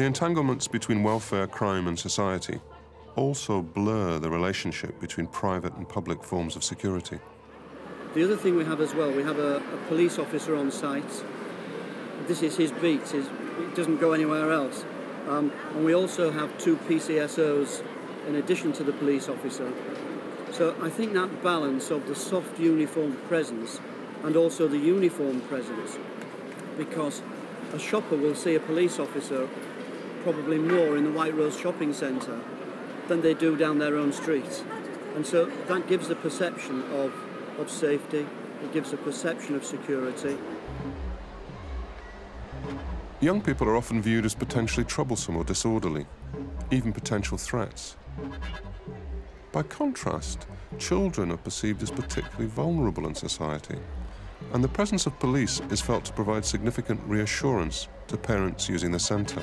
The entanglements between welfare, crime, and society also blur the relationship between private and public forms of security. The other thing we have as well, we have a, a police officer on site. This is his beat, his, it doesn't go anywhere else. Um, and we also have two PCSOs in addition to the police officer. So I think that balance of the soft uniform presence and also the uniform presence, because a shopper will see a police officer probably more in the White Rose shopping centre than they do down their own street. And so that gives a perception of, of safety, it gives a perception of security. Young people are often viewed as potentially troublesome or disorderly, even potential threats. By contrast, children are perceived as particularly vulnerable in society, and the presence of police is felt to provide significant reassurance to parents using the centre.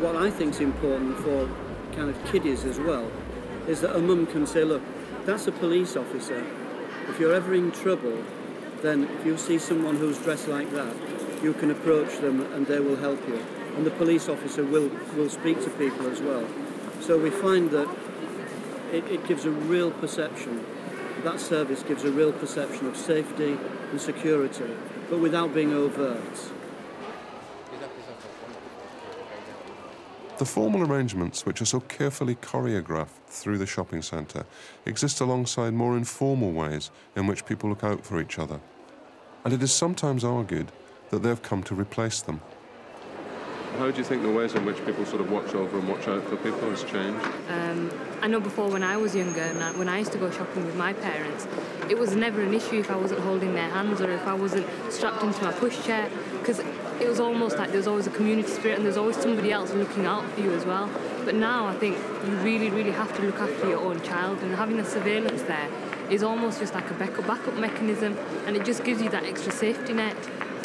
What I think is important for kind of kiddies as well is that a mum can say, look, that's a police officer. If you're ever in trouble, then if you see someone who's dressed like that, you can approach them and they will help you. And the police officer will, will speak to people as well. So we find that it, it gives a real perception, that service gives a real perception of safety and security, but without being overt. The formal arrangements, which are so carefully choreographed through the shopping centre, exist alongside more informal ways in which people look out for each other. And it is sometimes argued that they've come to replace them. How do you think the ways in which people sort of watch over and watch out for people has changed? Um, I know before when I was younger, and when I used to go shopping with my parents, it was never an issue if I wasn't holding their hands or if I wasn't strapped into my pushchair, because it was almost like there was always a community spirit and there's always somebody else looking out for you as well. But now I think you really, really have to look after your own child, and having the surveillance there is almost just like a backup, mechanism, and it just gives you that extra safety net.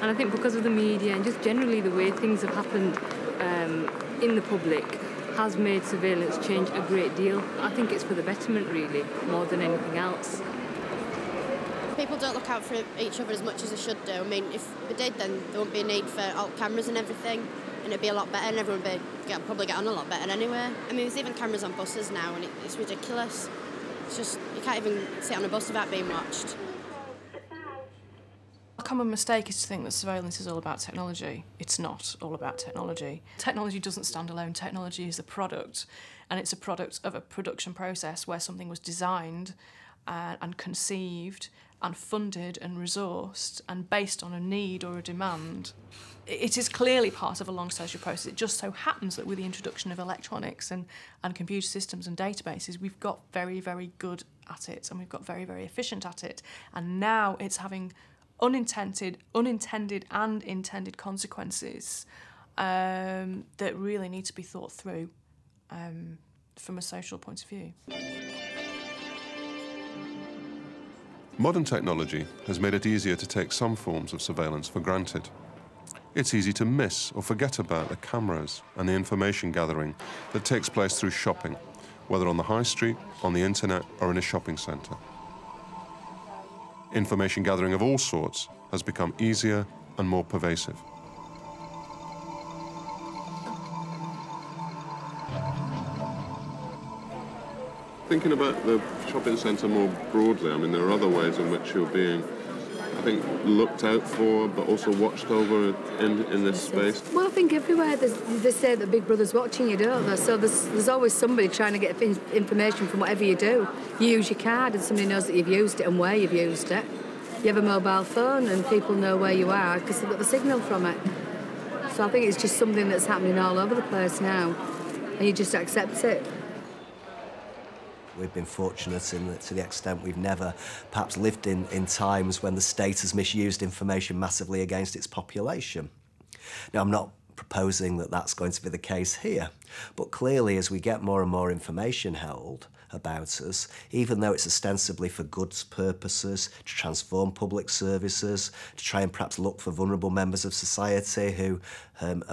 And I think because of the media and just generally the way things have happened um, in the public has made surveillance change a great deal. I think it's for the betterment, really, more than anything else. People don't look out for each other as much as they should do. I mean, if they did, then there wouldn't be a need for alt cameras and everything, and it'd be a lot better, and everyone would be, get, probably get on a lot better anyway. I mean, there's even cameras on buses now, and it, it's ridiculous. It's just, you can't even sit on a bus without being watched. A common mistake is to think that surveillance is all about technology. It's not all about technology. Technology doesn't stand alone. Technology is a product, and it's a product of a production process where something was designed uh, and conceived and funded and resourced and based on a need or a demand. It is clearly part of a long social process. It just so happens that with the introduction of electronics and, and computer systems and databases, we've got very, very good at it and we've got very, very efficient at it. And now it's having unintended, unintended and intended consequences um, that really need to be thought through um, from a social point of view. Modern technology has made it easier to take some forms of surveillance for granted. It's easy to miss or forget about the cameras and the information gathering that takes place through shopping, whether on the high street, on the internet, or in a shopping centre. Information gathering of all sorts has become easier and more pervasive. Thinking about the shopping centre more broadly, I mean, there are other ways in which you're being, I think, looked out for, but also watched over in, in this space. Well, I think everywhere they say that Big Brother's watching you, don't they? So there's, there's always somebody trying to get information from whatever you do. You use your card and somebody knows that you've used it and where you've used it. You have a mobile phone and people know where you are because they've got the signal from it. So I think it's just something that's happening all over the place now and you just accept it. We've been fortunate in to the extent we've never perhaps lived in, in times when the state has misused information massively against its population. Now, I'm not proposing that that's going to be the case here, but clearly as we get more and more information held, about us, even though it's ostensibly for goods purposes, to transform public services, to try and perhaps look for vulnerable members of society who um,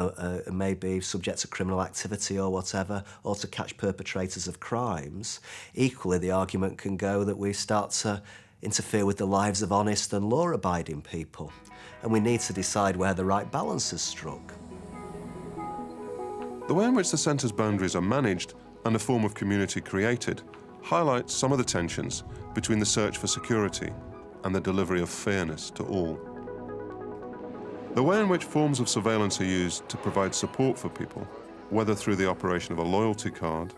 may be subject to criminal activity or whatever, or to catch perpetrators of crimes. Equally, the argument can go that we start to interfere with the lives of honest and law abiding people. And we need to decide where the right balance is struck. The way in which the centre's boundaries are managed and a form of community created highlights some of the tensions between the search for security and the delivery of fairness to all. The way in which forms of surveillance are used to provide support for people, whether through the operation of a loyalty card,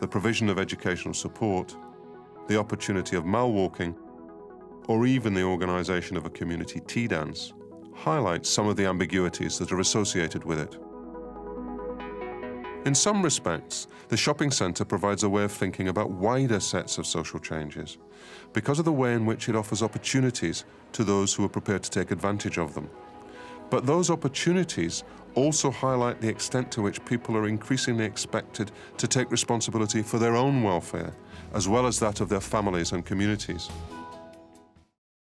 the provision of educational support, the opportunity of mall walking, or even the organisation of a community tea dance, highlights some of the ambiguities that are associated with it. In some respects, the shopping centre provides a way of thinking about wider sets of social changes because of the way in which it offers opportunities to those who are prepared to take advantage of them. But those opportunities also highlight the extent to which people are increasingly expected to take responsibility for their own welfare, as well as that of their families and communities.